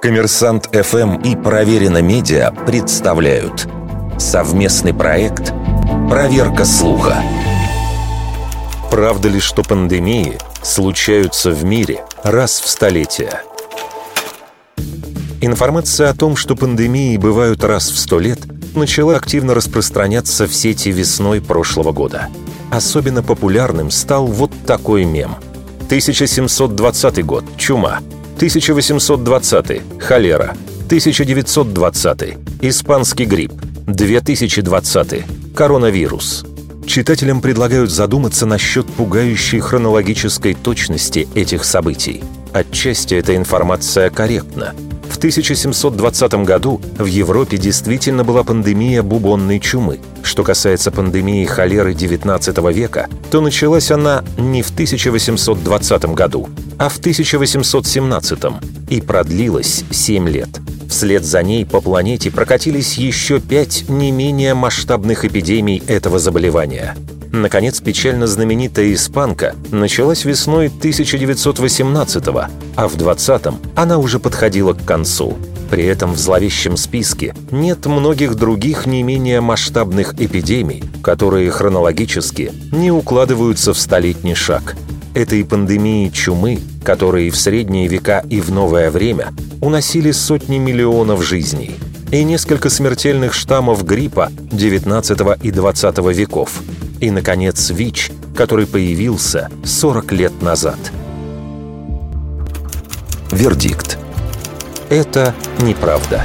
Коммерсант ФМ и Проверено Медиа представляют совместный проект «Проверка слуха». Правда ли, что пандемии случаются в мире раз в столетие? Информация о том, что пандемии бывают раз в сто лет, начала активно распространяться в сети весной прошлого года. Особенно популярным стал вот такой мем. 1720 год. Чума. 1820 – холера, 1920 – испанский грипп, 2020 – коронавирус. Читателям предлагают задуматься насчет пугающей хронологической точности этих событий. Отчасти эта информация корректна – в 1720 году в Европе действительно была пандемия бубонной чумы. Что касается пандемии холеры XIX века, то началась она не в 1820 году, а в 1817 и продлилась 7 лет. Вслед за ней по планете прокатились еще пять не менее масштабных эпидемий этого заболевания – Наконец, печально знаменитая испанка началась весной 1918-го, а в 20-м она уже подходила к концу. При этом в зловещем списке нет многих других не менее масштабных эпидемий, которые хронологически не укладываются в столетний шаг. Это и пандемии чумы, которые в средние века и в новое время уносили сотни миллионов жизней, и несколько смертельных штаммов гриппа XIX и XX веков – и, наконец, ВИЧ, который появился 40 лет назад. Вердикт. Это неправда.